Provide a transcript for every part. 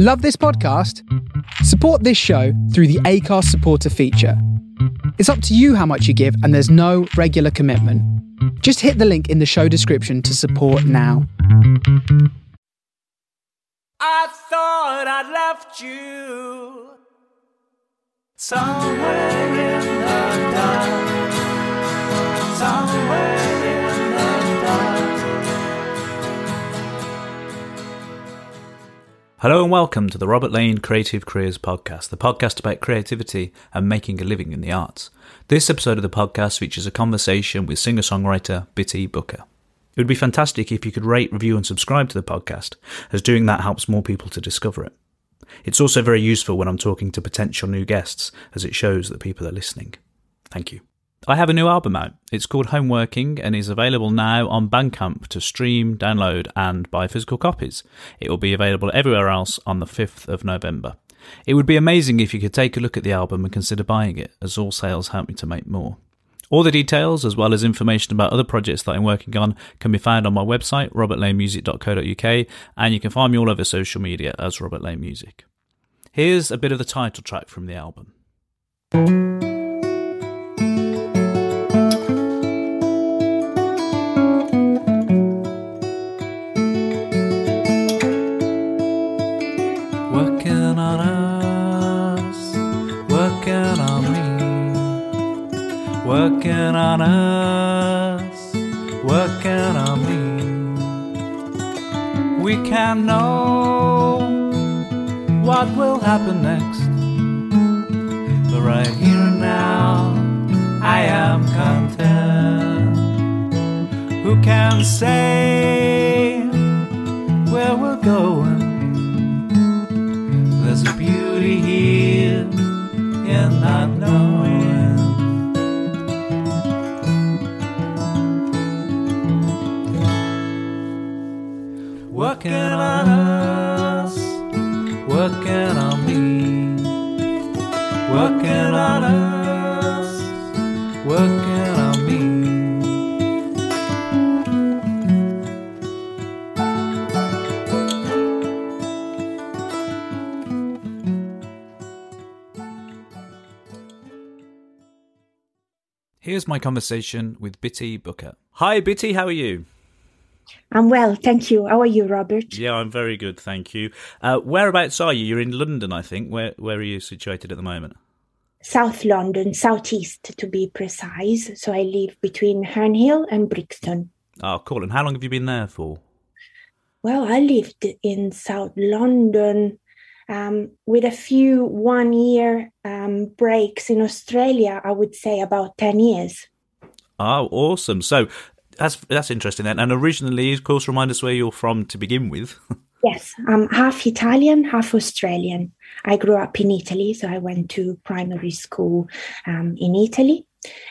Love this podcast? Support this show through the Acast supporter feature. It's up to you how much you give, and there's no regular commitment. Just hit the link in the show description to support now. I thought I left you somewhere in the dark. Somewhere Hello and welcome to the Robert Lane Creative Careers Podcast, the podcast about creativity and making a living in the arts. This episode of the podcast features a conversation with singer songwriter Bity Booker. It would be fantastic if you could rate, review, and subscribe to the podcast, as doing that helps more people to discover it. It's also very useful when I'm talking to potential new guests, as it shows that people are listening. Thank you. I have a new album out. It's called Homeworking and is available now on Bandcamp to stream, download, and buy physical copies. It will be available everywhere else on the 5th of November. It would be amazing if you could take a look at the album and consider buying it, as all sales help me to make more. All the details, as well as information about other projects that I'm working on, can be found on my website, robertlanemusic.co.uk, and you can find me all over social media as Robert Music. Here's a bit of the title track from the album. Working on us, working on me. We can't know what will happen next, but right here and now, I am content. Who can say where we're going? There's a beauty here in not Working on us, working on me, working on us, working on me. Here's my conversation with Bity Booker. Hi, Bity, how are you? I'm well, thank you. How are you, Robert? Yeah, I'm very good, thank you. Uh, whereabouts are you? You're in London, I think. Where Where are you situated at the moment? South London, southeast to be precise. So I live between Herne and Brixton. Oh, cool. And how long have you been there for? Well, I lived in South London um, with a few one year um, breaks in Australia, I would say about 10 years. Oh, awesome. So that's that's interesting then. And originally, of course, remind us where you're from to begin with. Yes, I'm half Italian, half Australian. I grew up in Italy, so I went to primary school um, in Italy,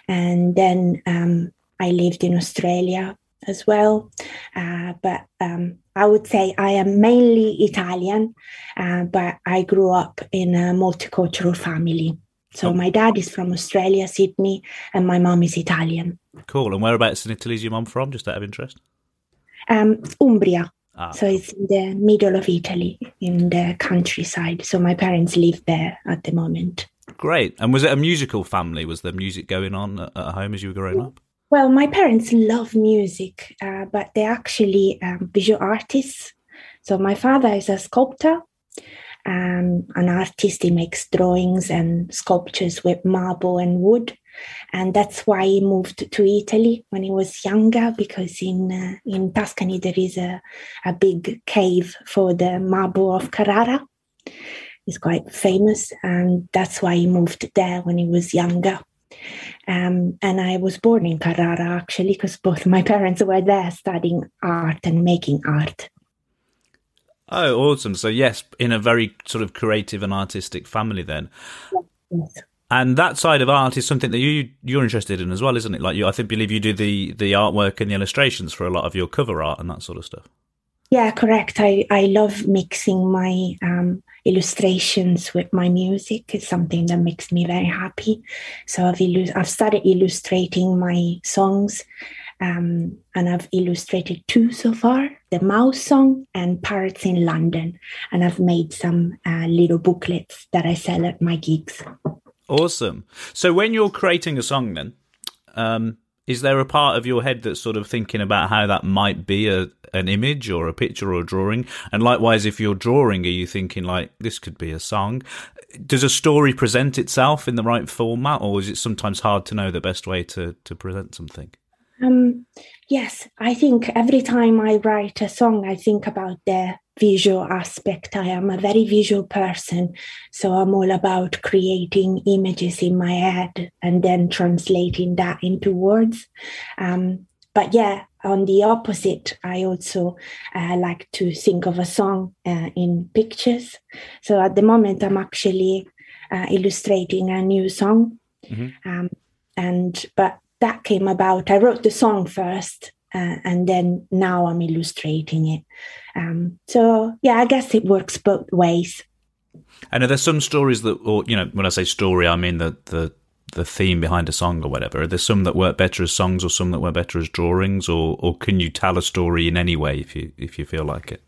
and then um, I lived in Australia as well. Uh, but um, I would say I am mainly Italian, uh, but I grew up in a multicultural family. So Oh. my dad is from Australia, Sydney, and my mom is Italian. Cool. And whereabouts in Italy is your mum from? Just out of interest. Um, Umbria, Ah, So it's in the middle of Italy, in the countryside. So my parents live there at the moment. great. And was it a musical family? Was there music going on at, at home as you were growing up? Well, my parents love music, uh, but they're actually um, visual artists. So my father is a sculptor, um, an artist. He makes drawings and sculptures with marble and wood, and that's why he moved to Italy when he was younger. Because in uh, in Tuscany there is a a big cave for the marble of Carrara. It's quite famous, and that's why he moved there when he was younger. Um, and I was born in Carrara actually because both my parents were there studying art and making art. Oh, awesome. So, yes, in a very sort of creative and artistic family then. Yes. And that side of art is something that you you're interested in as well, isn't it? Like you, I think believe you do the the artwork and the illustrations for a lot of your cover art and that sort of stuff. Yeah, correct. I, I love mixing my um, illustrations with my music. It's something that makes me very happy. So I've, illu- I've started illustrating my songs Um, and I've illustrated two so far the Mouse Song and Parrots in London. And I've made some uh, little booklets that I sell at my gigs. Awesome. So when you're creating a song, then, um, is there a part of your head that's sort of thinking about how that might be a an image or a picture or a drawing? And likewise, if you're drawing, are you thinking like this could be a song? Does a story present itself in the right format, or is it sometimes hard to know the best way to to present something? Um, yes, I think every time I write a song, I think about the visual aspect. I am a very visual person. So I'm all about creating images in my head and then translating that into words. Um, but yeah, on the opposite, I also uh, like to think of a song uh, in pictures. So at the moment, I'm actually uh, illustrating a new song. Mm-hmm. Um, and but that came about. I wrote the song first, uh, and then now I'm illustrating it. Um, so yeah, I guess it works both ways. And are there some stories that, or you know, when I say story, I mean the the the theme behind a song or whatever. Are there some that work better as songs, or some that work better as drawings, or or can you tell a story in any way if you if you feel like it?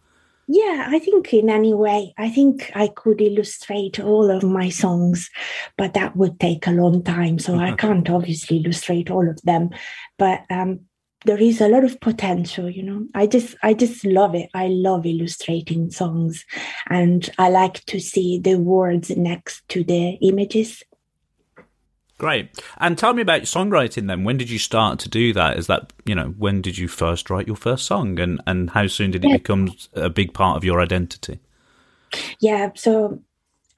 Yeah, I think in any way. I think I could illustrate all of my songs, but that would take a long time. So I can't obviously illustrate all of them. But um, there is a lot of potential you know. I just i just love it. I love illustrating songs and i like to see the words next to the images. Great. And tell me about songwriting then. When did you start to do that? Is that you know when did you first write your first song and and how soon did it yeah. become a big part of your identity? Yeah so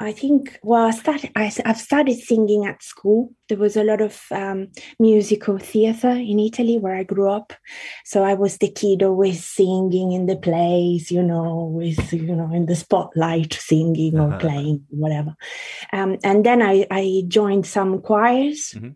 I think, well, I started, I, have started singing at school. There was a lot of um, musical theater in Italy where I grew up. So I was the kid always singing in the plays, you know, always, you know, in the spotlight, singing or uh-huh. playing, whatever. Um, and then I, I joined some choirs. Mm-hmm.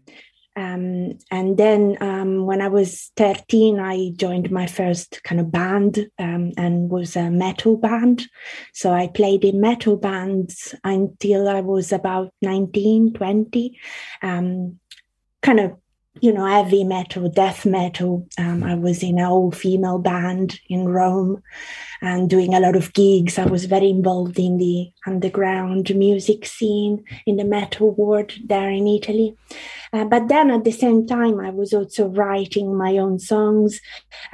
Um, and then um, when I was 13, I joined my first kind of band um, and was a metal band. So I played in metal bands until I was about 19, 20. Um, kind of you know, heavy metal, death metal. Um, I was in an all female band in Rome and doing a lot of gigs. I was very involved in the underground music scene in the metal world there in Italy. Uh, but then at the same time, I was also writing my own songs.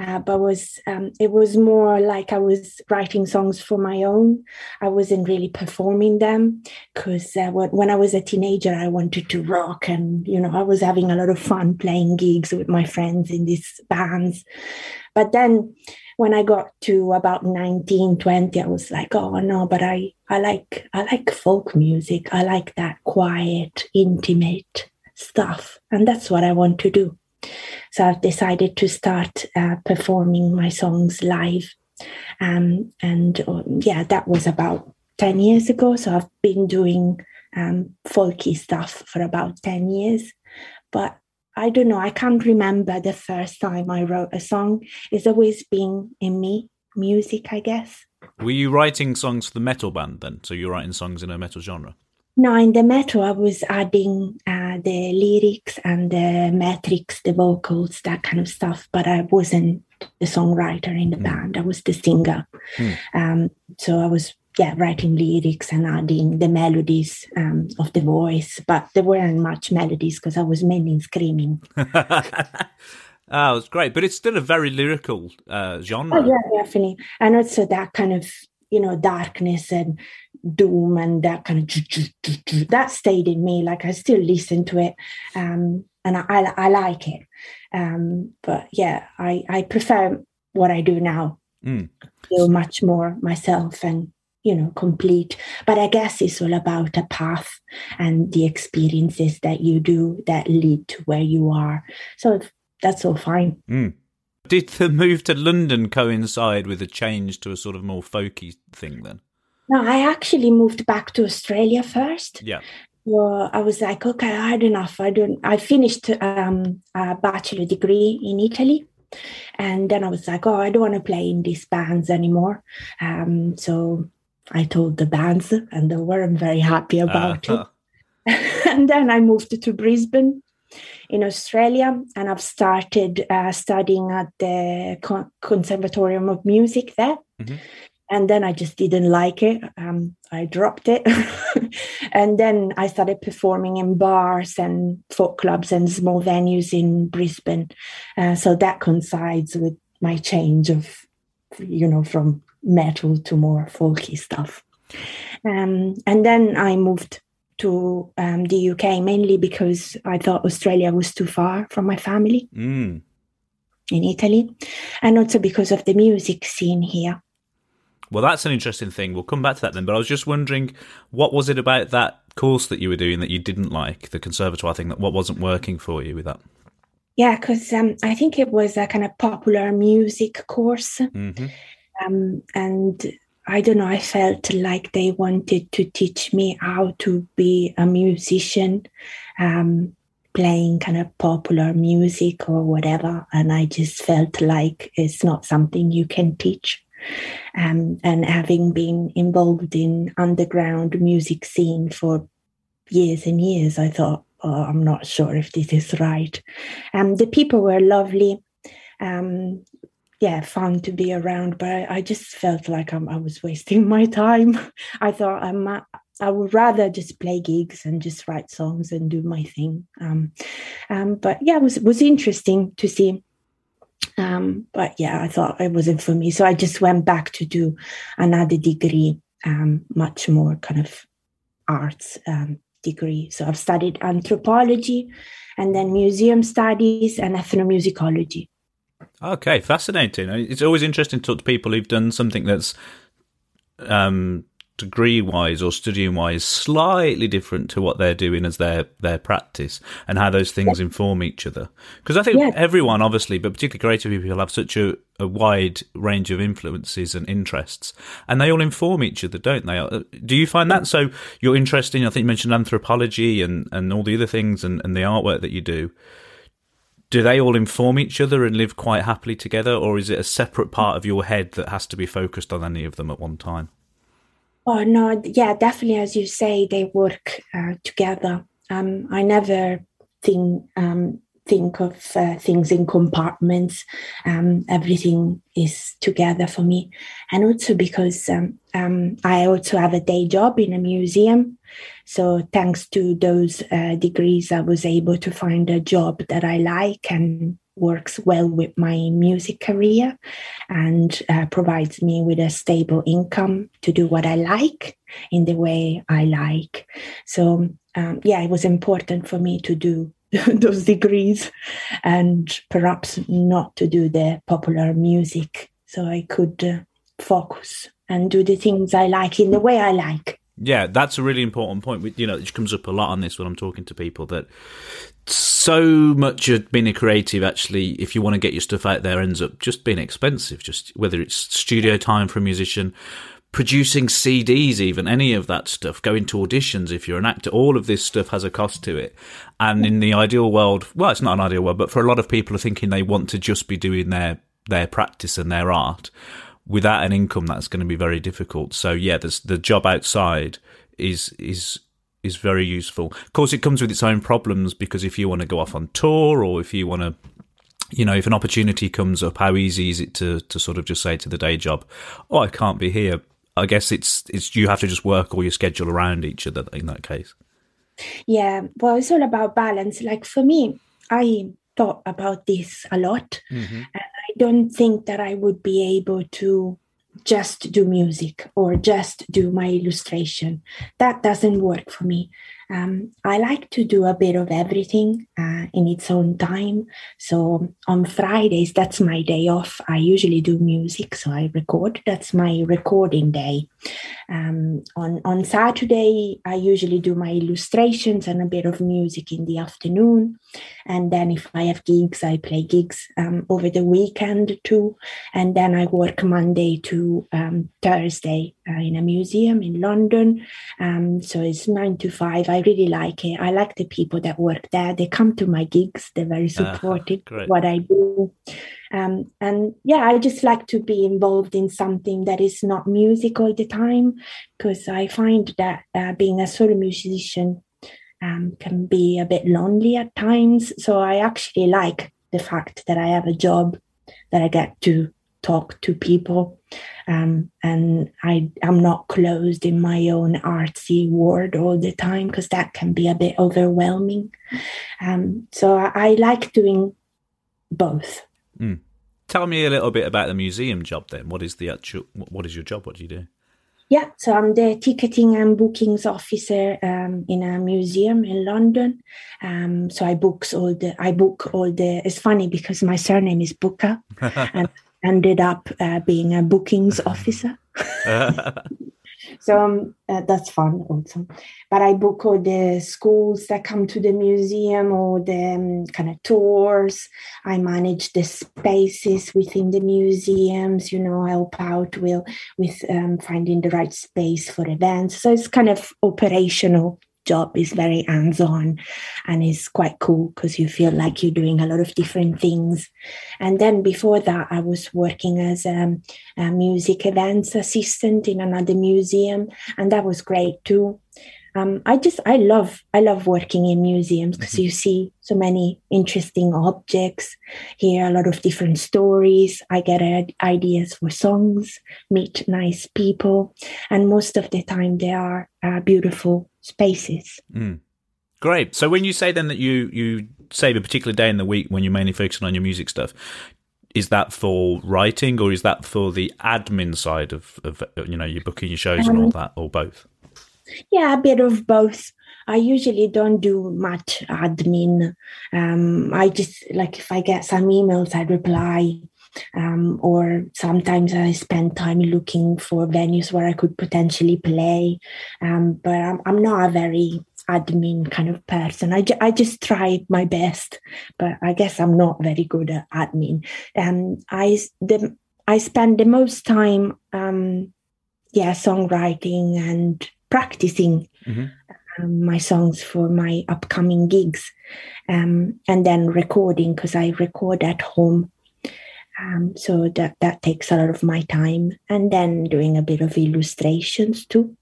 Uh, but was um, it was more like I was writing songs for my own. I wasn't really performing them because uh, when I was a teenager, I wanted to rock, and you know, I was having a lot of fun playing gigs with my friends in these bands. But then when I got to about 19, 20, I was like, oh no, but I, I like I like folk music. I like that quiet, intimate stuff. And that's what I want to do. So I've decided to start uh, performing my songs live. Um, and uh, yeah, that was about 10 years ago. So I've been doing um, folky stuff for about 10 years. But I don't know, I can't remember the first time I wrote a song. It's always been in me, music, I guess. Were you writing songs for the metal band then? So you're writing songs in a metal genre? No, in the metal, I was adding uh, the lyrics and the metrics, the vocals, that kind of stuff, but I wasn't the songwriter in the mm. band. I was the singer. Mm. Um, so I was yeah, writing lyrics and adding the melodies um, of the voice, but there weren't much melodies because I was mainly screaming. Oh, it's great, but it's still a very lyrical uh, genre. Oh, yeah, definitely, and also that kind of you know darkness and doom and that kind of that stayed in me. Like I still listen to it, um, and I, I, I like it. Um, but yeah, I I prefer what I do now. Mm. feel much more myself and you know complete but i guess it's all about a path and the experiences that you do that lead to where you are so that's all fine mm. Did the move to london coincide with a change to a sort of more folky thing then no i actually moved back to australia first yeah Well, I was like, okay, I had enough. I don't. I finished um, a bachelor degree in Italy, and then I was like, oh, I don't want to play in these bands anymore. Um, so I told the bands, and they weren't very happy about uh-huh. it. and then I moved to Brisbane. In Australia, and I've started uh, studying at the Con- Conservatorium of Music there. Mm-hmm. And then I just didn't like it. Um, I dropped it. and then I started performing in bars and folk clubs and small venues in Brisbane. Uh, so that coincides with my change of, you know, from metal to more folky stuff. Um, and then I moved to um, the UK mainly because I thought Australia was too far from my family mm. in Italy, and also because of the music scene here. Well, that's an interesting thing. We'll come back to that then. But I was just wondering, what was it about that course that you were doing that you didn't like, the conservatoire thing, that what wasn't working for you with that? Yeah, because um, I think it was a kind of popular music course. Mm-hmm. Um, and I don't know, I felt like they wanted to teach me how to be a musician, um, playing kind of popular music or whatever. And I just felt like it's not something you can teach. Um, and having been involved in underground music scene for years and years, I thought, oh, I'm not sure if this is right. Um, the people were lovely. Um, yeah, fun to be around, but I, I just felt like I'm, i was wasting my time. I thought I'm, I would rather just play gigs and just write songs and do my thing. Um, um, but yeah, it was was interesting to see. Um, but yeah, I thought it wasn't for me, so I just went back to do another degree, um, much more kind of arts um, degree. So I've studied anthropology, and then museum studies and ethnomusicology. Okay, fascinating. It's always interesting to talk to people who've done something that's um, degree wise or studying wise slightly different to what they're doing as their their practice and how those things yeah. inform each other because i think yeah. everyone obviously but particularly creative people have such a, a wide range of influences and interests and they all inform each other don't they uh, do you find that so you're interested in i think you mentioned anthropology and and all the other things and, and the artwork that you do do they all inform each other and live quite happily together, or is it a separate part of your head that has to be focused on any of them at one time? Oh no, yeah, definitely. As you say, they work uh, together. Um, I never think um, think of uh, things in compartments. Um, everything is together for me, and also because um, um, I also have a day job in a museum. So thanks to those uh, degrees, I was able to find a job that I like and works well with my music career and uh, provides me with a stable income to do what I like in the way I like. So, um, yeah, it was important for me to do those degrees and perhaps not to do the popular music so I could uh, focus and do the things I like in the way I like. Yeah, that's a really important point. You know, it comes up a lot on this when I'm talking to people that so much of being a creative actually if you want to get your stuff out there ends up just being expensive just whether it's studio time for a musician producing CDs even any of that stuff going to auditions if you're an actor all of this stuff has a cost to it and in the ideal world well it's not an ideal world but for a lot of people are thinking they want to just be doing their their practice and their art without an income that's going to be very difficult so yeah there's the job outside is is is very useful. Of course, it comes with its own problems because if you want to go off on tour or if you want to you know, if an opportunity comes up, how easy is it to, to sort of just say to the day job, "Oh, I can't be here." I guess it's it's you have to just work all your schedule around each other in that case. Yeah, well, it's all about balance. Like for me, I thought about this a lot, mm-hmm. Don't think that I would be able to just do music or just do my illustration. That doesn't work for me. Um, I like to do a bit of everything uh, in its own time. So on Fridays, that's my day off. I usually do music, so I record. That's my recording day. Um, on on Saturday, I usually do my illustrations and a bit of music in the afternoon. And then if I have gigs, I play gigs um, over the weekend too. And then I work Monday to um, Thursday uh, in a museum in London. Um, so it's nine to five. I really like it. I like the people that work there. They come to my gigs. They're very uh-huh. supportive what I do. Um, and yeah, I just like to be involved in something that is not music all the time because I find that uh, being a solo musician um, can be a bit lonely at times. So I actually like the fact that I have a job that I get to talk to people um, and I am not closed in my own artsy world all the time because that can be a bit overwhelming. Um, so I, I, like doing both. Mm. Tell me a little bit about the museum job then. What is the actual? What is your job? What do you do? Yeah, so I'm the ticketing and bookings officer um, in a museum in London. Um, so I books all the I book all the. It's funny because my surname is Booker, and ended up uh, being a bookings officer. so um, uh, that's fun also. But I book all the schools that come to the museum or the um, kind of tours. I manage the spaces within the museums. You know, help out with with um, finding the right space for events. So it's kind of operational job is very hands on and is quite cool because you feel like you're doing a lot of different things. And then before that, I was working as a, a music events assistant in another museum, and that was great too. Um, I just I love I love working in museums because mm-hmm. you see so many interesting objects, hear a lot of different stories. I get ideas for songs, meet nice people, and most of the time they are uh, beautiful spaces. Mm. Great. So when you say then that you you save a particular day in the week when you're mainly focusing on your music stuff, is that for writing or is that for the admin side of, of you know your booking your shows um, and all um, that or both? Yeah, a bit of both. I usually don't do much admin. Um, I just like if I get some emails, I reply um, or sometimes I spend time looking for venues where I could potentially play. Um, but I'm, I'm not a very admin kind of person. I, ju- I just try my best, but I guess I'm not very good at admin. Um, I the I spend the most time, um, yeah, songwriting and practicing mm-hmm. um, my songs for my upcoming gigs, um, and then recording because I record at home um, so that that takes a lot of my time, and then doing a bit of illustrations too.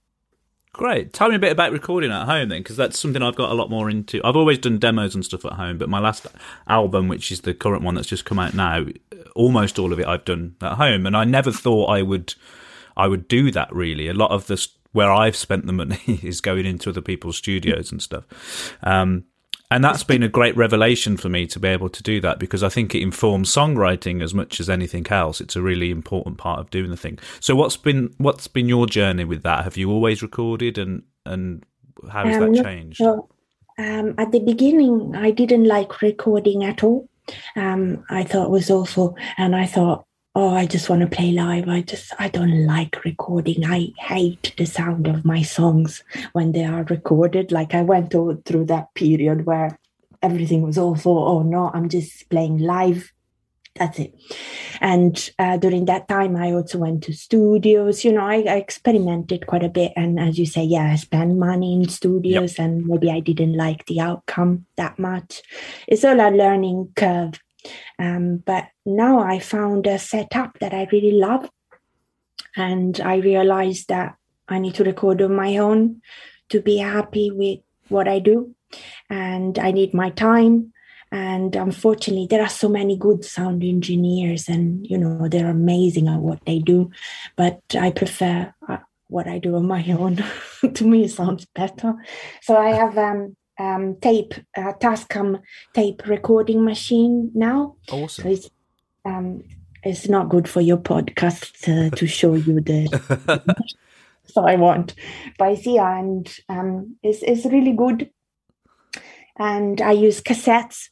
Great. Tell me a bit about recording at home then, because that's something I've got a lot more into. I've always done demos and stuff at home, but my last album, which is the current one that's just come out now, almost all of it I've done at home, and I never thought I would, I would do that. Really, a lot of this where I've spent the money is going into other people's studios and stuff. Um, and that's been a great revelation for me to be able to do that because I think it informs songwriting as much as anything else. It's a really important part of doing the thing. So what's been what's been your journey with that? Have you always recorded and and how has um, that changed? So, um, at the beginning, I didn't like recording at all. Um, I thought it was awful, and I thought oh i just want to play live. I just i don't like recording. I hate the sound of my songs when they are recorded. Like i went through that period where everything was awful. Oh no i'm just playing live. That's it. And uh, during that time i also went to studios. You know I, I, experimented quite a bit. And as you say yeah i spent money in studios yep. and maybe i didn't like the outcome that much. It's all a learning curve um, but now I found a setup that I really love. And I realized that I need to record on my own to be happy with what I do. And I need my time. And unfortunately, there are so many good sound engineers, and you know, they're amazing at what they do. But I prefer uh, what I do on my own. to me, it sounds better. So I have um, um, tape, uh, Tascam tape recording machine now. Awesome. So it's, um, it's not good for your podcast uh, to show you the. so I want, but yeah, and um, it's it's really good. And I use cassettes,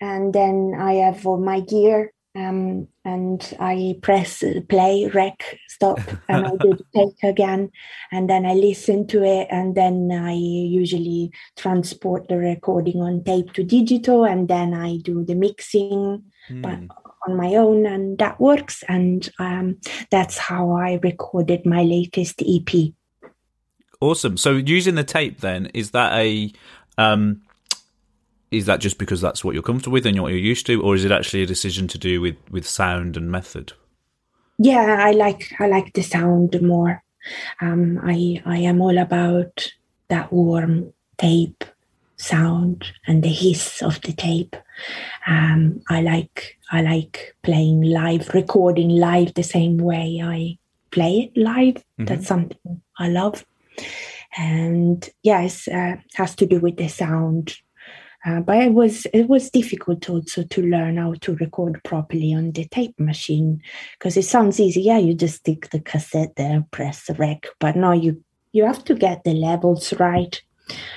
and then I have all my gear um, and I press play, rec, stop, and I do the take again, and then I listen to it, and then I usually transport the recording on tape to digital, and then I do the mixing mm. on my own, and that works, and um, that's how I recorded my latest EP. Awesome. So using the tape, then is that a um, is that just because that's what you're comfortable with and what you're used to, or is it actually a decision to do with with sound and method? Yeah, I like I like the sound more. Um, I I am all about that warm tape sound and the hiss of the tape. Um, I like I like playing live, recording live the same way I play it live. Mm-hmm. That's something I love. And yes, uh, has to do with the sound. Uh, but it was it was difficult also to learn how to record properly on the tape machine because it sounds easy. Yeah, you just stick the cassette there, press the rec, but no, you you have to get the levels right.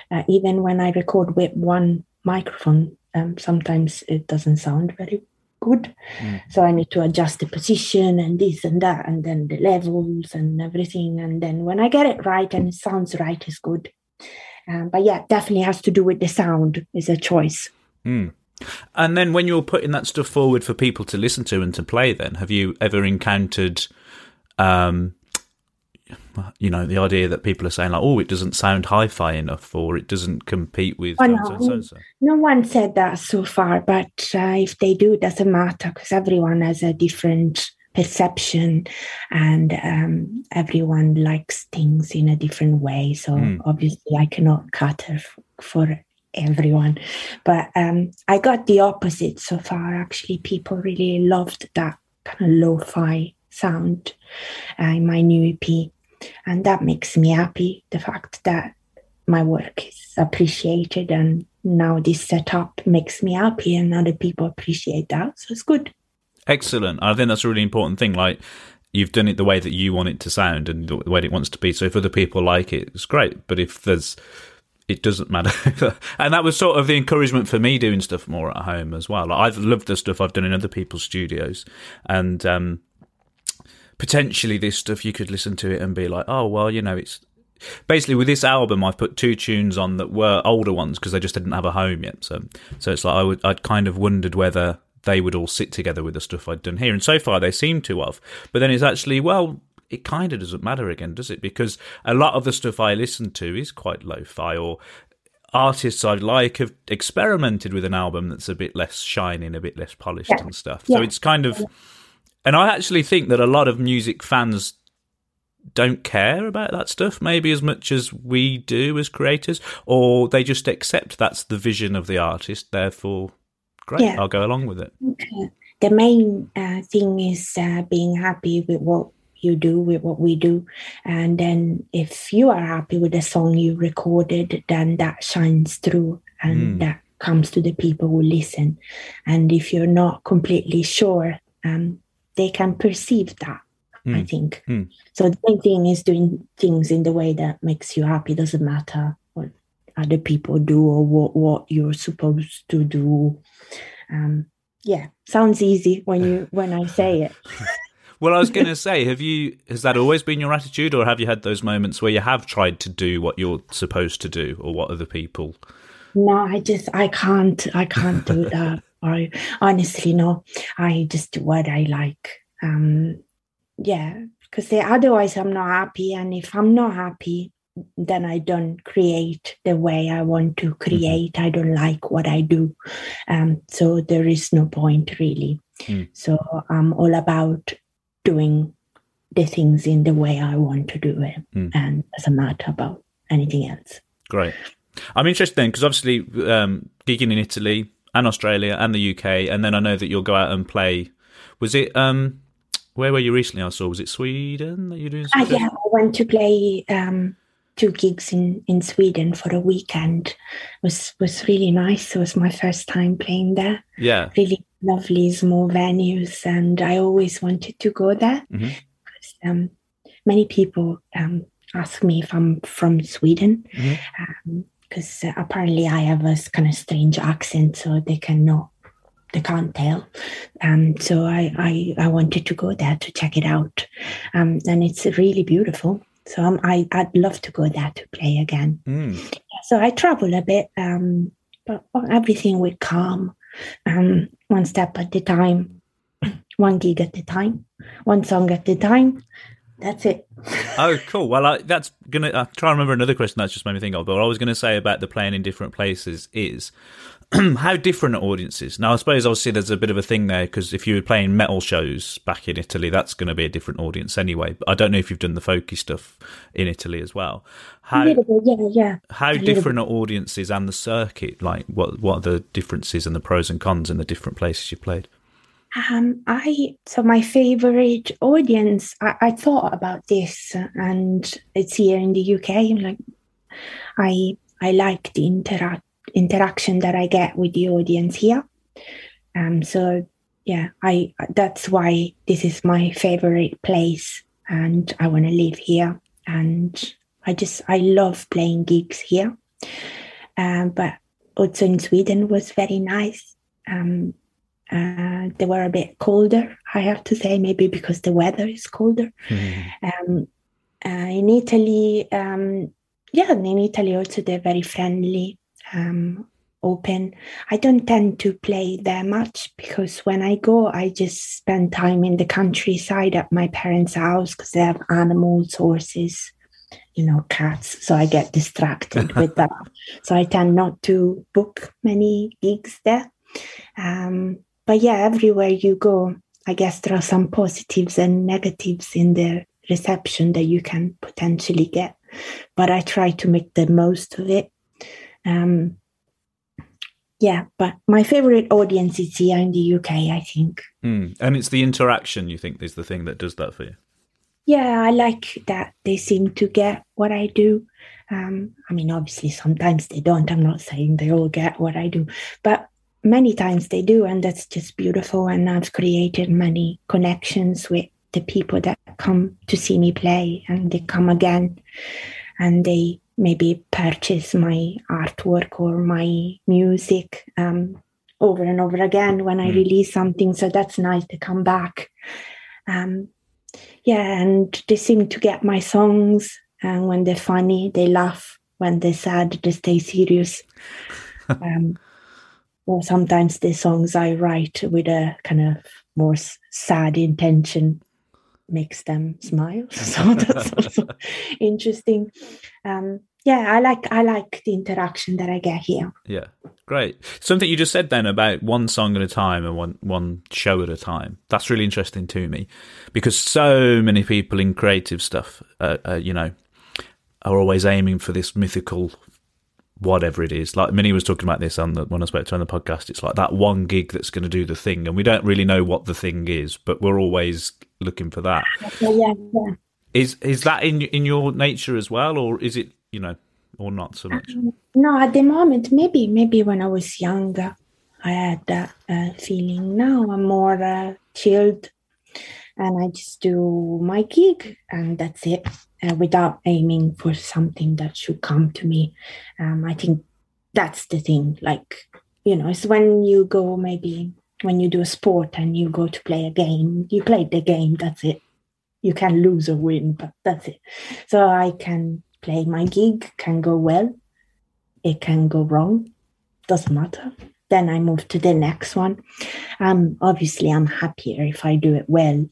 Uh, even when I record with one microphone, um, sometimes it doesn't sound very good. Mm. So I need to adjust the position and this and that, and then the levels and everything. And then when I get it right and it sounds right, it's good. Um, but yeah, definitely has to do with the sound is a choice. Mm. And then when you're putting that stuff forward for people to listen to and to play, then have you ever encountered um, you know the idea that people are saying like oh it doesn't sound hi-fi enough or it doesn't compete with oh, no, no one said that so far but uh, if they do it doesn't matter because everyone has a different perception and um, everyone likes things in a different way. So mm. obviously i cannot cater for everyone. But um, i got the opposite so far. Actually people really loved that kind of lo-fi sound uh, in my new ep and that makes me happy the fact that my work is appreciated and now this setup makes me happy and other people appreciate that. So it's good excellent i think that's a really important thing like you've done it the way that you want it to sound and the way it wants to be so if other people like it it's great but if there's it doesn't matter. and that was sort of the encouragement for me doing stuff more at home as well. Like, I've loved the stuff I've done in other people's studios. And um, potentially this stuff you could listen to it and be like, oh well, you know, it's basically with this album I've put two tunes on that were older ones because they just didn't have a home yet. So so it's like I would I'd kind of wondered whether they would all sit together with the stuff I'd done here, and so far they seem to have. But then it's actually well. It kind of doesn't matter again, does it? Because a lot of the stuff I listen to is quite lo-fi, or artists I like have experimented with an album that's a bit less shining, a bit less polished yeah. and stuff. So it's kind of and I actually think that a lot of music fans don't care about that stuff maybe as much as we do as creators or they just accept that's the vision of the artist therefore great yeah. i'll go along with it okay. the main uh, thing is uh, being happy with what you do with what we do and then if you are happy with the song you recorded then that shines through and mm. that comes to the people who listen and if you're not completely sure um, they can perceive that mm. i think mm. so the main thing is doing things in the way that makes you happy doesn't matter other people do or what, what you're supposed to do. Um, yeah sounds easy when you when i say it. Well i was going to say have you has that always been your attitude or have you had those moments where you have tried to do what you're supposed to do or what other people? No i just i can't i can't do that. I honestly no, I just do what I like. Um, yeah, because otherwise I'm not happy, and if I'm not happy, then I don't create the way I want to mm-hmm. create. Mm-hmm. I don't like what I do, um, so there is no point really. Mm. So I'm all about doing the things in the way I want to do it, mm. and doesn't matter about anything else. Great. I'm interested then because obviously um, gigging in Italy, and Australia and the UK, and then I know that you'll go out and play. Was it um, where were you recently? I saw was it Sweden that you doing? Uh, yeah, I went to play um, two gigs in in Sweden for a weekend. It was was really nice. It was my first time playing there. Yeah, really lovely small venues, and I always wanted to go there. Mm-hmm. Um, many people um, ask me if I'm from Sweden. Mm-hmm. Um, because uh, apparently I have a kind of strange accent, so they cannot, they can't tell. Um, so I, I, I wanted to go there to check it out, um, and it's really beautiful. So um, I, I'd love to go there to play again. Mm. So I travel a bit, um, but everything will come um, one step at a time, one gig at a time, one song at a time, that's it. oh, cool. Well, I, that's gonna. I try to remember another question that's just made me think of. But what I was going to say about the playing in different places is how different are audiences. Now, I suppose obviously there's a bit of a thing there because if you were playing metal shows back in Italy, that's going to be a different audience anyway. But I don't know if you've done the folky stuff in Italy as well. How bit, yeah, yeah. How different are audiences and the circuit? Like, what what are the differences and the pros and cons in the different places you've played? Um, I so my favorite audience. I, I thought about this, and it's here in the UK. Like, I I like the interact interaction that I get with the audience here. Um, so yeah, I that's why this is my favorite place, and I want to live here. And I just I love playing gigs here. Um, but also in Sweden was very nice. Um, uh, they were a bit colder, I have to say, maybe because the weather is colder. Mm-hmm. Um, uh, in Italy, um, yeah, in Italy also they're very friendly um, open. I don't tend to play there much because when I go, I just spend time in the countryside at my parents' house because they have animals, horses, you know, cats. So I get distracted with that. So I tend not to book many gigs there. Um, but yeah, everywhere you go, I guess there are some positives and negatives in the reception that you can potentially get. But I try to make the most of it um, yeah, but my favorite audience is here in the UK, I think. Mm. And it's the interaction you think is the thing that does that for you? Yeah, I like that they seem to get what I do. Um, I mean, obviously, sometimes they don't. I'm not saying they all get what I do, but many times they do. And that's just beautiful. And I've created many connections with the people that come to see me play and they come again and they maybe purchase my artwork or my music um, over and over again when I mm. release something. So that's nice to come back. Um, yeah, and they seem to get my songs. And when they're funny, they laugh. When they're sad, they stay serious. um, sometimes the songs I write with a kind of more sad intention makes them smile. So that's also interesting. Um, yeah, I like I like the interaction that I get here. Yeah, great. Something you just said then about one song at a time and one one show at a time. That's really interesting to me because so many people in creative stuff, uh, uh, you know, are always aiming for this mythical whatever it is. Like Minnie was talking about this on the when I spoke to her on the podcast. It's like that one gig that's going to do the thing, and we don't really know what the thing is, but we're always looking for that. Yeah, yeah. yeah. Is is that in in your nature as well, or is it you know, or not so much? Um, no, at the moment, maybe maybe when I was younger, I had that uh, feeling. Now I'm more uh, chilled, and I just do my gig, and that's it, uh, without aiming for something that should come to me. Um, I think that's the thing. Like you know, it's when you go maybe when you do a sport and you go to play a game, you play the game. That's it you can lose or win, but that's it. So I can play my gig, can go well, it can go wrong, doesn't matter. Then I move to the next one. Um, obviously, I'm happier if I do it well,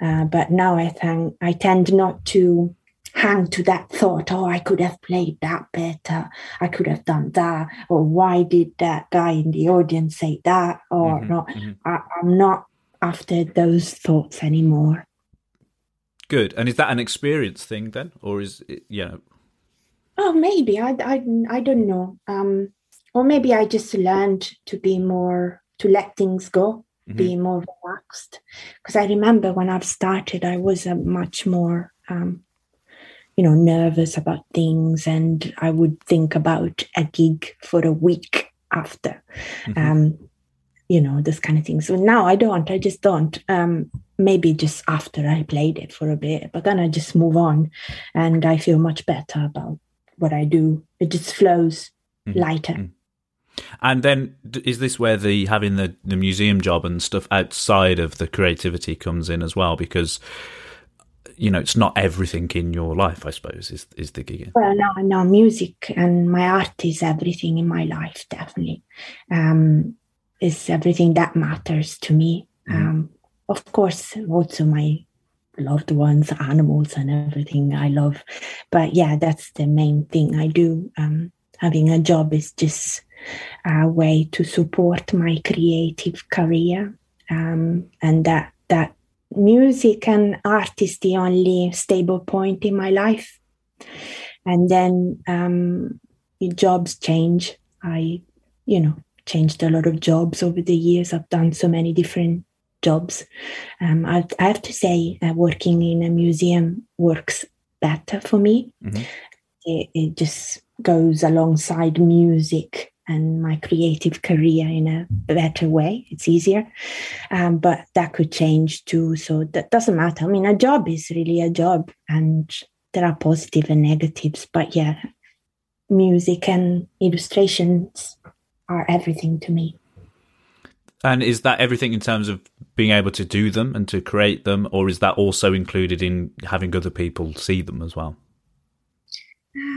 uh, but now I think I tend not to hang to that thought. Oh, I could have played that better. I could have done that. Or why did that guy in the audience say that? Or mm-hmm, not? Mm-hmm. I, I'm not after those thoughts anymore. Good. And is that an experience thing then, or is it, you know? Oh, maybe I, I, I don't know. Um, or maybe I just learned to be more to let things go, mm-hmm. be more relaxed. Because I remember when I've started, I was a much more, um, you know, nervous about things, and I would think about a gig for a week after. Mm-hmm. Um, you know, this kind of thing. So now I don't, I just don't. Um, maybe just after I played it for a bit, but then I just move on and I feel much better about what I do. It just flows mm-hmm. lighter. And then is this where the having the, the museum job and stuff outside of the creativity comes in as well? Because you know, it's not everything in your life, I suppose, is is the gig. Well, no, no, music and my art is everything in my life, definitely. Um, is everything that matters to me. Mm. Um, of course, also my loved ones, animals, and everything I love. But yeah, that's the main thing I do. Um, having a job is just a way to support my creative career, um, and that that music and art is the only stable point in my life. And then um, jobs change. I, you know, changed a lot of jobs over the years. I've done so many different jobs. Um, I, I, have to say, uh, working in a museum works better for me. Mm-hmm. It, it, just goes alongside music and my creative career in a better way. It's easier, um, but that could change too. So that doesn't matter. I mean, a job is really a job, and there are positive and negatives. But yeah, music and illustrations are everything to me. And is that everything in terms of being able to do them and to create them, or is that also included in having other people see them as well?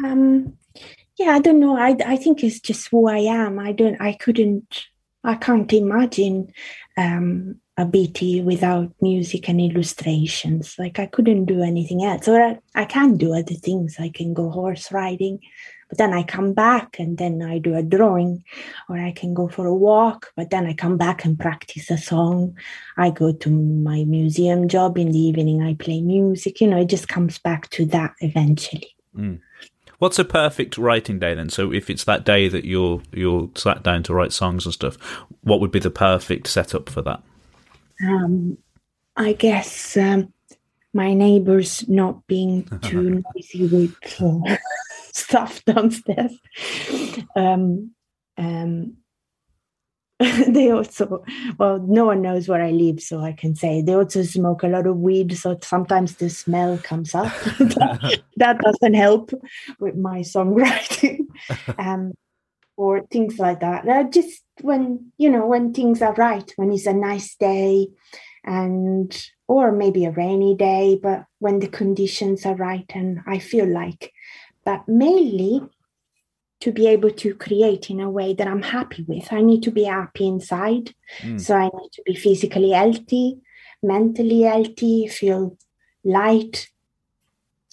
Um, yeah, I don't know. I I think it's just who I am. I don't. I couldn't. I can't imagine um, a Bity without music and illustrations. Like I couldn't do anything else. Or I, I can do other things. I can go horse riding. But then I come back and then I do a drawing, or I can go for a walk, but then I come back and practice a song. I go to my museum job in the evening, I play music. You know, it just comes back to that eventually. Mm. What's a perfect writing day then? So if it's that day that you're you're sat down to write songs and stuff, what would be the perfect setup for that? Um, I guess um, my neighbors not being too noisy with uh, stuff downstairs. Um, um, they also, well, no one knows where I live, so I can say they also smoke a lot of weed. So sometimes the smell comes up. that, doesn't help with my songwriting, um, or things like that. Uh, just when you know when things are right, when it's a nice day, and or maybe a rainy day, but when the conditions are right, and I feel like but mainly to be able to create in a way that I'm happy with. I need to be happy inside. Mm. So I need to be physically healthy, mentally healthy, feel light,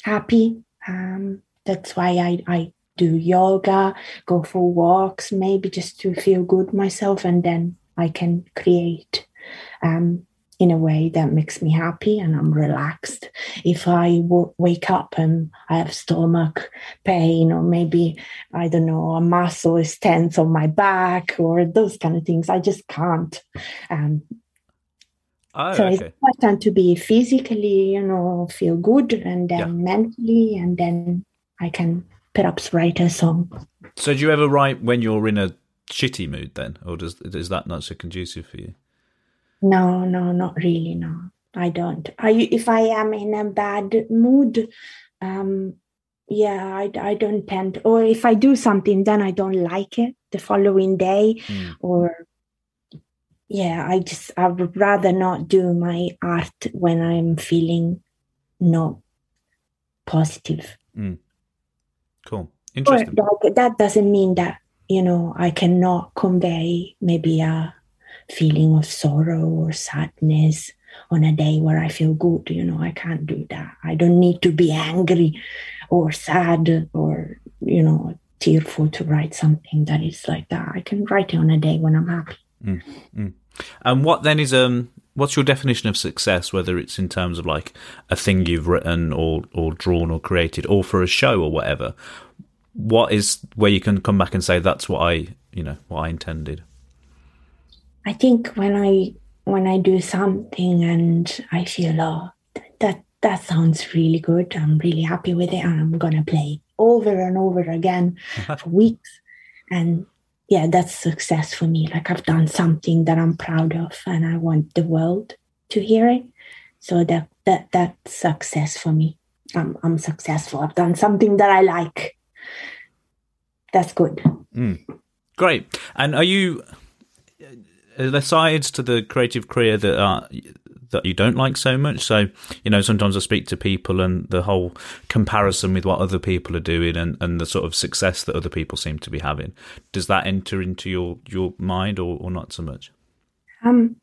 happy. Um, that's why I, I do yoga, go for walks, maybe just to feel good myself, and then I can create. Um, in a way that makes me happy and I'm relaxed. If I w- wake up and I have stomach pain, or maybe, I don't know, a muscle is tense on my back, or those kind of things, I just can't. Um, oh, so okay. it's important to be physically, you know, feel good, and then yeah. mentally, and then I can perhaps write a song. So, do you ever write when you're in a shitty mood then, or does is that not so conducive for you? No, no, not really. No, I don't. I if I am in a bad mood, um, yeah, I, I don't tend. Or if I do something, then I don't like it the following day, mm. or yeah, I just I would rather not do my art when I'm feeling not positive. Mm. Cool, interesting. Or, that doesn't mean that you know I cannot convey maybe a feeling of sorrow or sadness on a day where I feel good. You know, I can't do that. I don't need to be angry or sad or, you know, tearful to write something that is like that. I can write it on a day when I'm happy. Mm, mm. And what then is um what's your definition of success, whether it's in terms of like a thing you've written or or drawn or created or for a show or whatever? What is where you can come back and say that's what I you know, what I intended? I think when I when I do something and I feel oh that that sounds really good, I'm really happy with it, and I'm gonna play over and over again for weeks, and yeah, that's success for me. Like I've done something that I'm proud of, and I want the world to hear it. So that that that's success for me. I'm I'm successful. I've done something that I like. That's good. Mm. Great. And are you are there sides to the creative career that are that you don't like so much? So, you know, sometimes I speak to people and the whole comparison with what other people are doing and, and the sort of success that other people seem to be having. Does that enter into your, your mind or, or not so much? Um,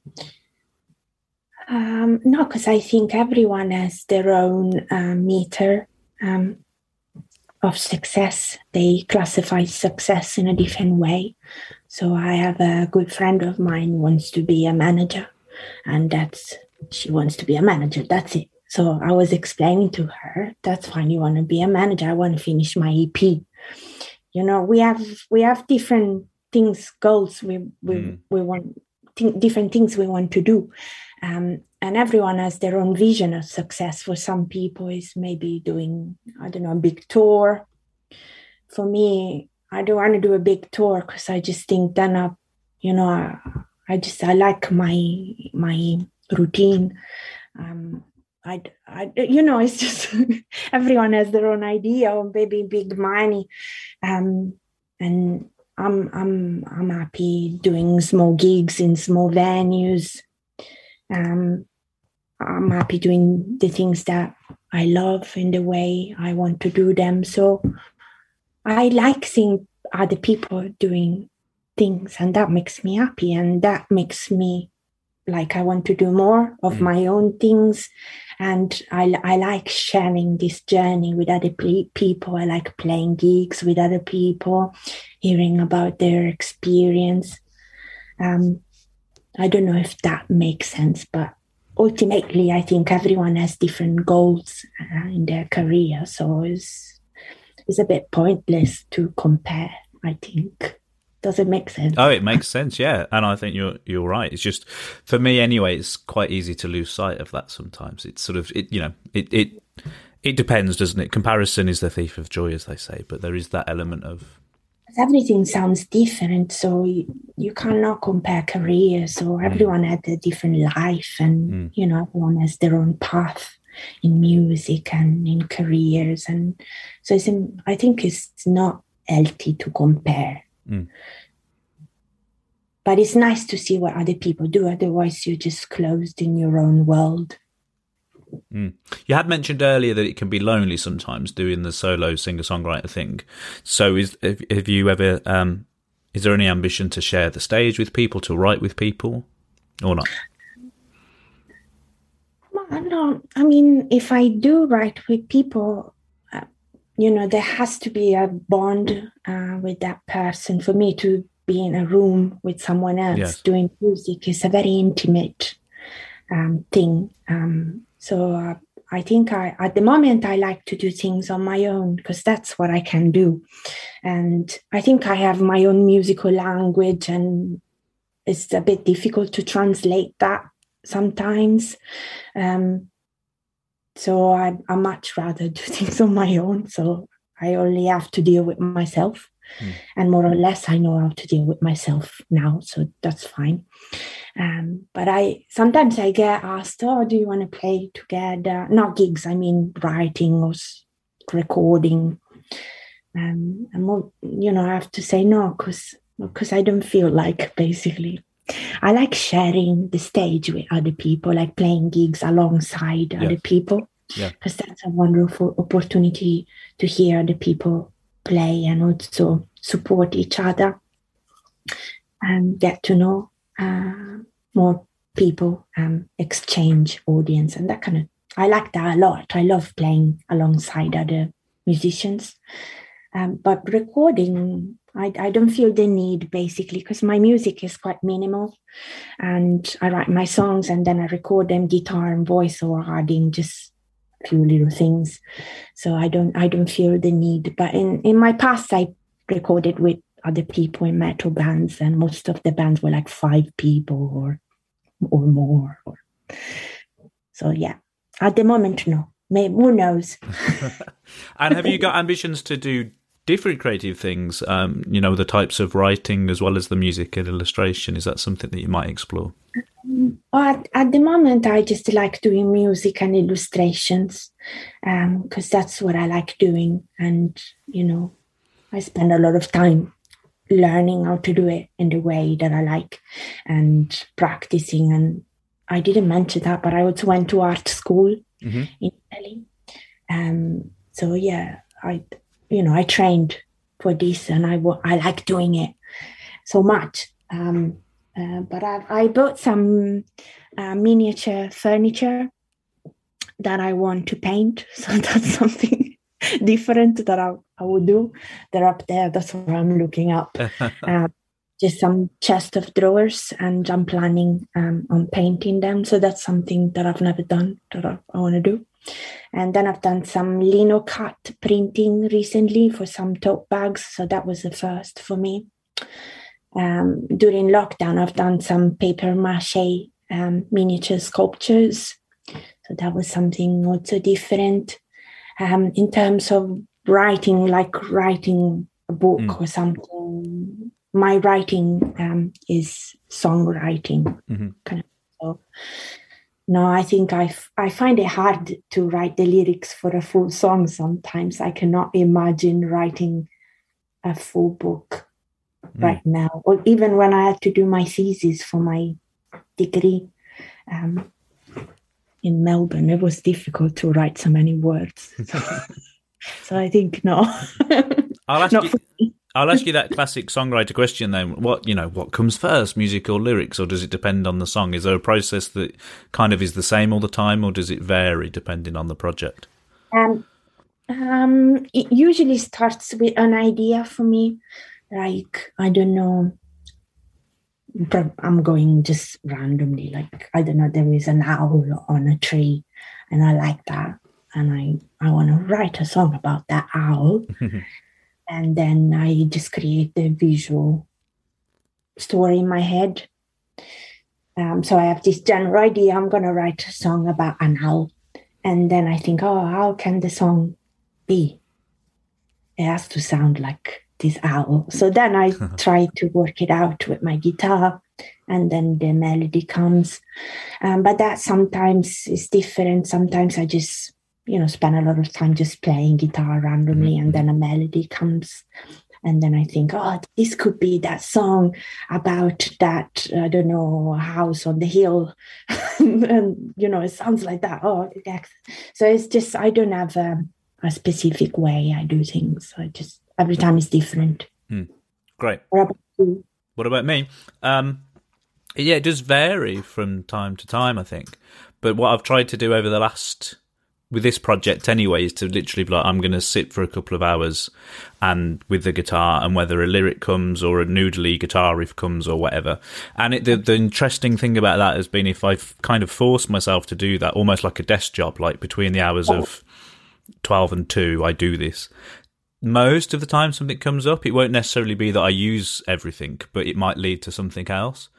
Um, no, because I think everyone has their own uh, meter um, of success. They classify success in a different way. So I have a good friend of mine wants to be a manager, and that's she wants to be a manager. That's it. So I was explaining to her, that's fine. You want to be a manager. I want to finish my EP. You know, we have we have different things, goals. We we Mm. we want th- different things we want to do, um, and everyone has their own vision of success. For some people, is maybe doing I don't know a big tour. For me, I don't want to do a big tour because I just think then I, you know, I, I just I like my my routine. Um, I, I, you know, it's just everyone has their own idea of maybe big money, um, and I'm I'm I'm happy doing small gigs in small venues. Um, I'm happy doing the things that I love in the way I want to do them. So I like seeing other people doing things, and that makes me happy, and that makes me like I want to do more of Mm. my own things. And I, I like sharing this journey with other pe- people. I like playing gigs with other people, hearing about their experience. Um, I don't know if that makes sense, but ultimately, I think everyone has different goals uh, in their career. So it's, it's a bit pointless to compare, I think. Does it make sense? Oh, it makes sense, yeah, and I think you're you're right. It's just for me anyway. It's quite easy to lose sight of that sometimes. It's sort of it, you know, it it it depends, doesn't it? Comparison is the thief of joy, as they say, but there is that element of everything sounds different so you, you cannot compare careers so everyone had a different life and Mm. you know everyone has their own path in music and in careers and so it's in, i think it's not healthy to compare Mm. but it's nice to see what other people do otherwise you're just closed in your own world You had mentioned earlier that it can be lonely sometimes doing the solo singer songwriter thing. So, is have, have you ever? Um, is there any ambition to share the stage with people, to write with people, or not? Well, No, I mean, if I do write with people, uh, you know, there has to be a bond uh, with that person for me to be in a room with someone else Yes. doing music. is a very intimate um, thing. Um, so uh, I think I, at the moment, I like to do things on my own because that's what I can do. And I think I have my own musical language, and it's a bit difficult to translate that sometimes. Um, so I, I much rather do things on my own. So I only have to deal with myself. Hmm. And more or less, I know how to deal with myself now. So that's fine. Um, but I sometimes I get asked, "Oh, do you want to play together?" Not gigs, I mean writing or recording. Um, and more, you know, I have to say no because because I don't feel like basically. I like sharing the stage with other people, like playing gigs alongside Yeah. other people, Yeah. because that's a wonderful opportunity to hear other people play and also support each other and get to know uh, more people, um, exchange audience, and that kind of. I like that a lot. I love playing alongside other musicians, um, but recording, I, I don't feel the need basically because my music is quite minimal, and I write my songs and then I record them guitar and voice or adding just a few little things. So I don't I don't feel the need. But in in my past, I recorded with other people in metal bands, and most of the bands were like five people or or more. Or, so yeah, at the moment, no. Maybe who knows? And have you got ambitions to do different creative things? Um, you know, the types of writing as well as the music and illustration. Is that something that you might explore? At, at the moment, I just like doing music and illustrations because that's what I like doing. And, you know, I spend a lot of time learning how to do it in the way that I like and practicing. And I didn't mention that, but I also went to art school Mhm. in Italy. Um, so, yeah, I, you know, I trained for this and I, I like doing it so much. Um, Uh, but I, I bought some uh, miniature furniture that I want to paint. So that's something different that I, I would do. They're up there. That's what I'm looking up. uh, just some chest of drawers, and I'm planning um, on painting them. So that's something that I've never done that I, I want to do. And then I've done some lino cut printing recently for some tote bags. So that was the first for me. Um, during lockdown, I've done some paper mache um, miniature sculptures. So that was something also different. Um, in terms of writing, like writing a book mm. or something, my writing um, is songwriting. Mm-hmm. Kind of. So, no, I think I, f- I find it hard to write the lyrics for a full song sometimes. I cannot imagine writing a full book mm. right now. Or even when I had to do my thesis for my degree um, in Melbourne, it was difficult to write so many words. So, so I think no. I'll you. I'll ask you that classic songwriter question then. What you know, what comes first, music or lyrics, or does it depend on the song? Is there a process that kind of is the same all the time, or does it vary depending on the project? Um, um, it usually starts with an idea for me, like I don't know. I'm going just randomly, like I don't know. There is an owl on a tree, and I like that, and I I want to write a song about that owl. and then I just create the visual story in my head. Um, so I have this general idea. I'm gonna write a song about an owl, and then I think, oh, how can the song be? It has to sound like this owl. So then I try to work it out with my guitar, and then the melody comes. Um, but that sometimes is different. Sometimes I just you know spend a lot of time just playing guitar randomly mm-hmm. and then a melody comes and then I think, oh, this could be that song about that I don't know house on the hill, and you know it sounds like that. Oh, so it's just I don't have a, a specific way I do things. I just every time it's different. Mm. Great. What about, you? what about me? Um, yeah, it does vary from time to time, I think. But what I've tried to do over the last with this project anyway is to literally be like I'm going to sit for a couple of hours and with the guitar and whether a lyric comes or a noodly guitar riff comes or whatever. And it, the the interesting thing about that has been if I've kind of forced myself to do that almost like a desk job, like between the hours of twelve and two, I do this. Most of the time, something comes up. It won't necessarily be that I use everything, but it might lead to something else.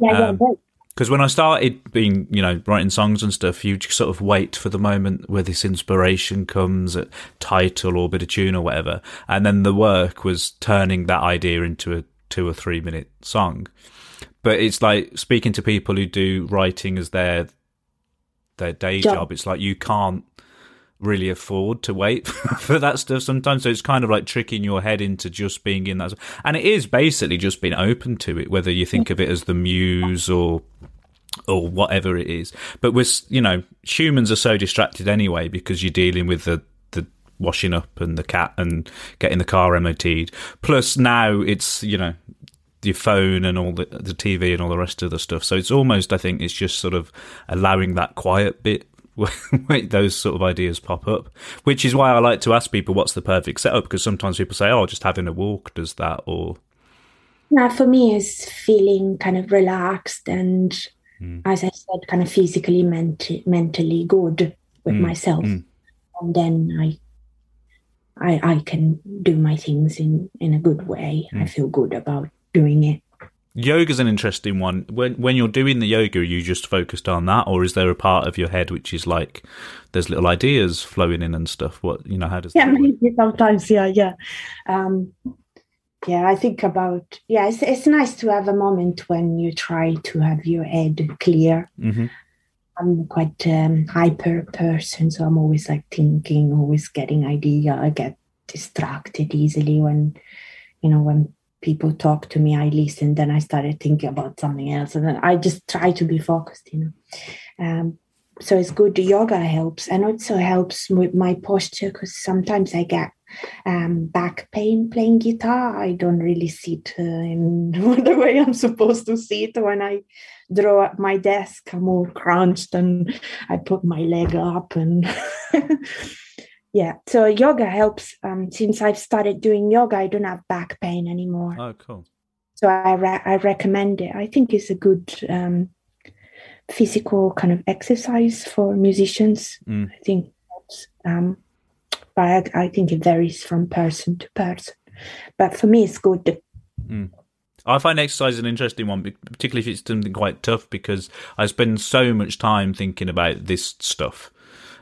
Yeah, um, yeah, because when I started being, you know, writing songs and stuff, you just sort of wait for the moment where this inspiration comes at title or bit of tune or whatever. And then the work was turning that idea into a two or three minute song. But it's like speaking to people who do writing as their their day job. job. It's like you can't really afford to wait for that stuff sometimes. So it's kind of like tricking your head into just being in that. And it is basically just being open to it, whether you think of it as the muse or or whatever it is. But we're, you know, humans are so distracted anyway because you're dealing with the, the washing up and the cat and getting the car MOT'd. Plus now it's, you know, your phone and all the, the TV and all the rest of the stuff. So it's almost, I think, it's just sort of allowing that quiet bit those sort of ideas pop up. Which is why I like to ask people what's the perfect setup because sometimes people say, oh, just having a walk does that or. yeah, for me, is feeling kind of relaxed and mm. as I said, kind of physically, ment- mentally good with mm. myself, mm. and then I, I, I can do my things in in a good way. I mm. feel good about doing it. Yoga's an interesting one. When when you're doing the yoga, are you just focused on that, or is there a part of your head which is like there's little ideas flowing in and stuff? What you know, how does yeah, maybe sometimes, yeah, yeah. Um, yeah i think about yeah it's, it's nice to have a moment when you try to have your head clear mm-hmm. i'm quite um, hyper person so i'm always like thinking always getting idea i get distracted easily when you know when people talk to me i listen then i started thinking about something else and then i just try to be focused you know um, so it's good yoga helps and also helps with my posture because sometimes i get um, back pain playing guitar. I don't really sit uh, in the way I'm supposed to sit when I draw at my desk. I'm all crunched and I put my leg up and yeah. So yoga helps. Um, since I've started doing yoga, I don't have back pain anymore. Oh, cool. So I re- I recommend it. I think it's a good um, physical kind of exercise for musicians. Mm. I think, helps. um, but I, I think it varies from person to person. But for me, it's good. I find exercise an interesting one, particularly if it's something quite tough, because I spend so much time thinking about this stuff,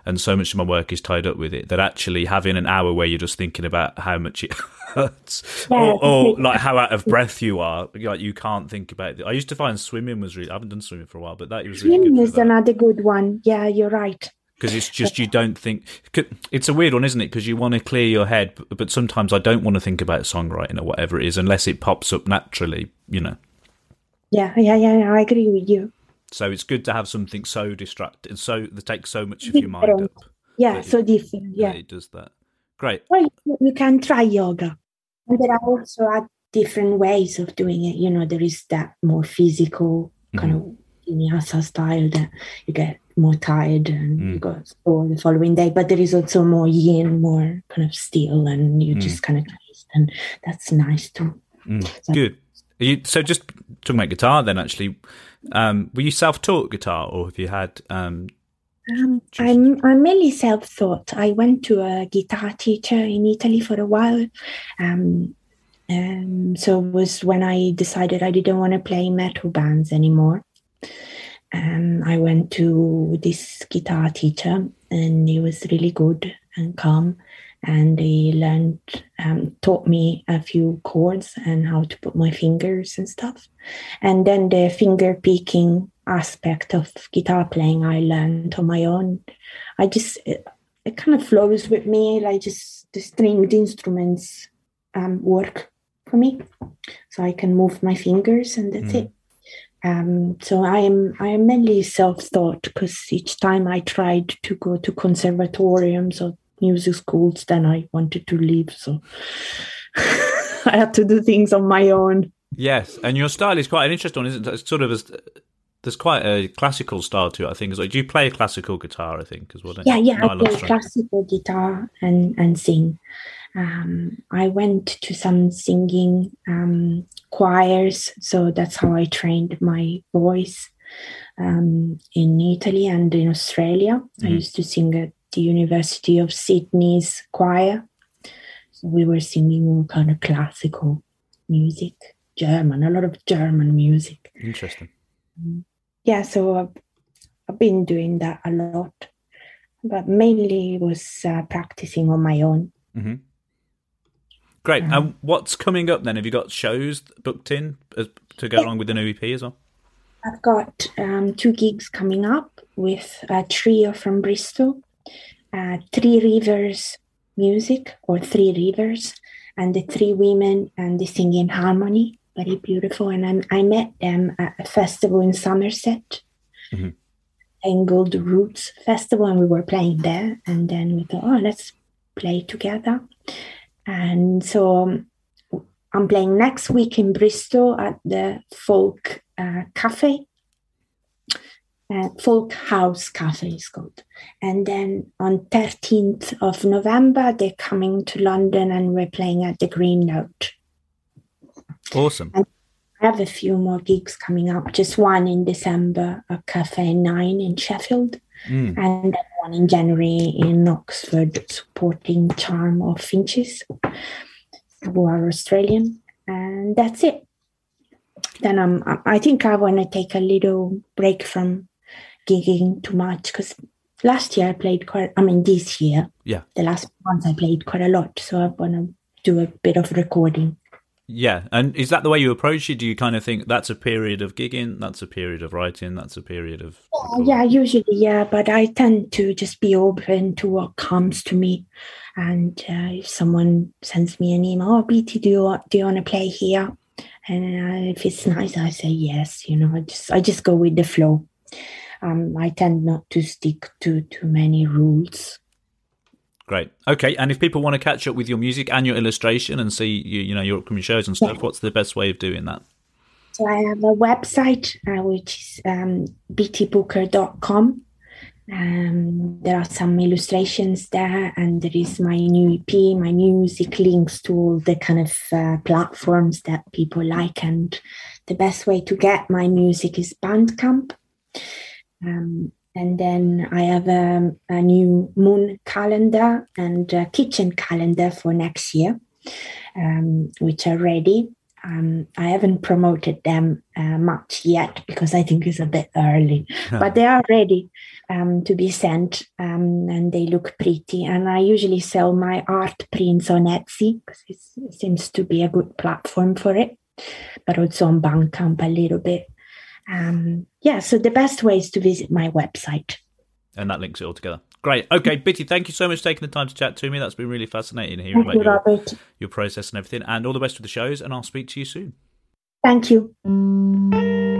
and so much of my work is tied up with it that actually having an hour where you're just thinking about how much it hurts, Yeah, or, or like how out of breath you are, like you can't think about it. I used to find swimming was really. I haven't done swimming for a while, but that was really Swimming is another good one. Yeah, you're right. because it's just you don't think It's a weird one, isn't it? Because you want to clear your head, but, sometimes I don't want to think about songwriting or whatever it is unless it pops up naturally, you know. Yeah, yeah. yeah, I agree with you. So it's good to have something so distracted, so that takes so much of your mind up. Yeah, so different. Yeah. it does that. Great. Well, you- you can try yoga. And there are also different ways of doing it. You know, there is that more physical kind of vinyasa style that you get more tired and you Mm. go sore the following day. But there is also more yin, more kind of still, and you Mm. just kind of and that's nice too. Mm, So- Good. You, so just talking about guitar, then actually, um, were you self-taught guitar, or have you had? Um, Um, I'm I'm mainly self-taught. I went to a guitar teacher in Italy for a while. Um, um, so it was when I decided I didn't want to play metal bands anymore. Um, I went to this guitar teacher, and he was really good and calm. And he learned, um, taught me a few chords and how to put my fingers and stuff. And then the finger picking aspect of guitar playing I learned on my own. I just it, it kind of flows with me. Like just the stringed instruments um, work for me, so I can move my fingers and that's Mm. it. Um, so I am I am mainly self-taught because each time I tried to go to conservatoriums or music schools, then I wanted to leave. So I had to do things on my own. yes, and your style is quite an interesting one, isn't it? It's sort of as there's quite a classical style to it. I think. Do you play classical guitar? I think as well. yeah yeah i a lot of play classical guitar and and sing um, i went to some singing um, choirs so that's how i trained my voice um, in italy and in australia i Mhm. used to sing at the university of sydney's choir so we were singing all kind of classical music german a lot of german music Interesting. yeah so I've, I've been doing that a lot but mainly was uh, practicing on my own Mm-hmm. Great. Um, and what's coming up then? Have you got shows booked in as, to go along with the new EP as well? i've got um, two gigs coming up with a trio from bristol uh, three rivers music or three rivers and the three women and they sing in harmony very beautiful and I'm, i met them at a festival in somerset Mhm. Tangled Roots Festival, and we were playing there. And then we thought, oh, let's play together. And so um, I'm playing next week in Bristol at the Folk uh, Cafe. Uh, Folk House Cafe is called. And then on 13th of November, they're coming to London and we're playing at the Green Note. Awesome. I have a few more gigs coming up. Just one in December at Cafe Nine in Sheffield, Mm. and then one in January in Oxford, supporting Charm of Finches, who are Australian, and that's it. Then I'm. I think I want to take a little break from gigging too much because last year I played quite. I mean, this year, Yeah. the last month I played quite a lot, so I want to do a bit of recording. Yeah. And is that the way you approach it? Do you kind of think that's a period of gigging, that's a period of writing, that's a period of. Yeah, usually, yeah, but I tend to just be open to what comes to me. And uh, if someone sends me an email, oh, Bity, do you, want- do you want to play here? And uh, if it's nice, I say yes. You know, I just I just go with the flow. Um, I tend not to stick to too many rules. Great. Okay, and if people want to catch up with your music and your illustration and see you, you know your upcoming shows and stuff, what's the best way of doing that? So I have a website uh, which is um, bitybooker.com. Um, there are some illustrations there, and there is my new EP, my music links to all the kind of uh, platforms that people like. And the best way to get my music is Bandcamp. Um, and then I have a, a, new moon calendar and a kitchen calendar for next year, um, which are ready. Um, I haven't promoted them uh, much yet because I think it's a bit early, but they are ready um, to be sent um, and they look pretty. And I usually sell my art prints on Etsy because it seems to be a good platform for it, but also on Bandcamp a little bit. Um, yeah, so the best way is to visit my website. And that links it all together. Great. Okay, Bity, thank you so much for taking the time to chat to me. That's been really fascinating hearing Thank about you, your, your process and everything. And all the best with the shows, and I'll speak to you soon. Thank you.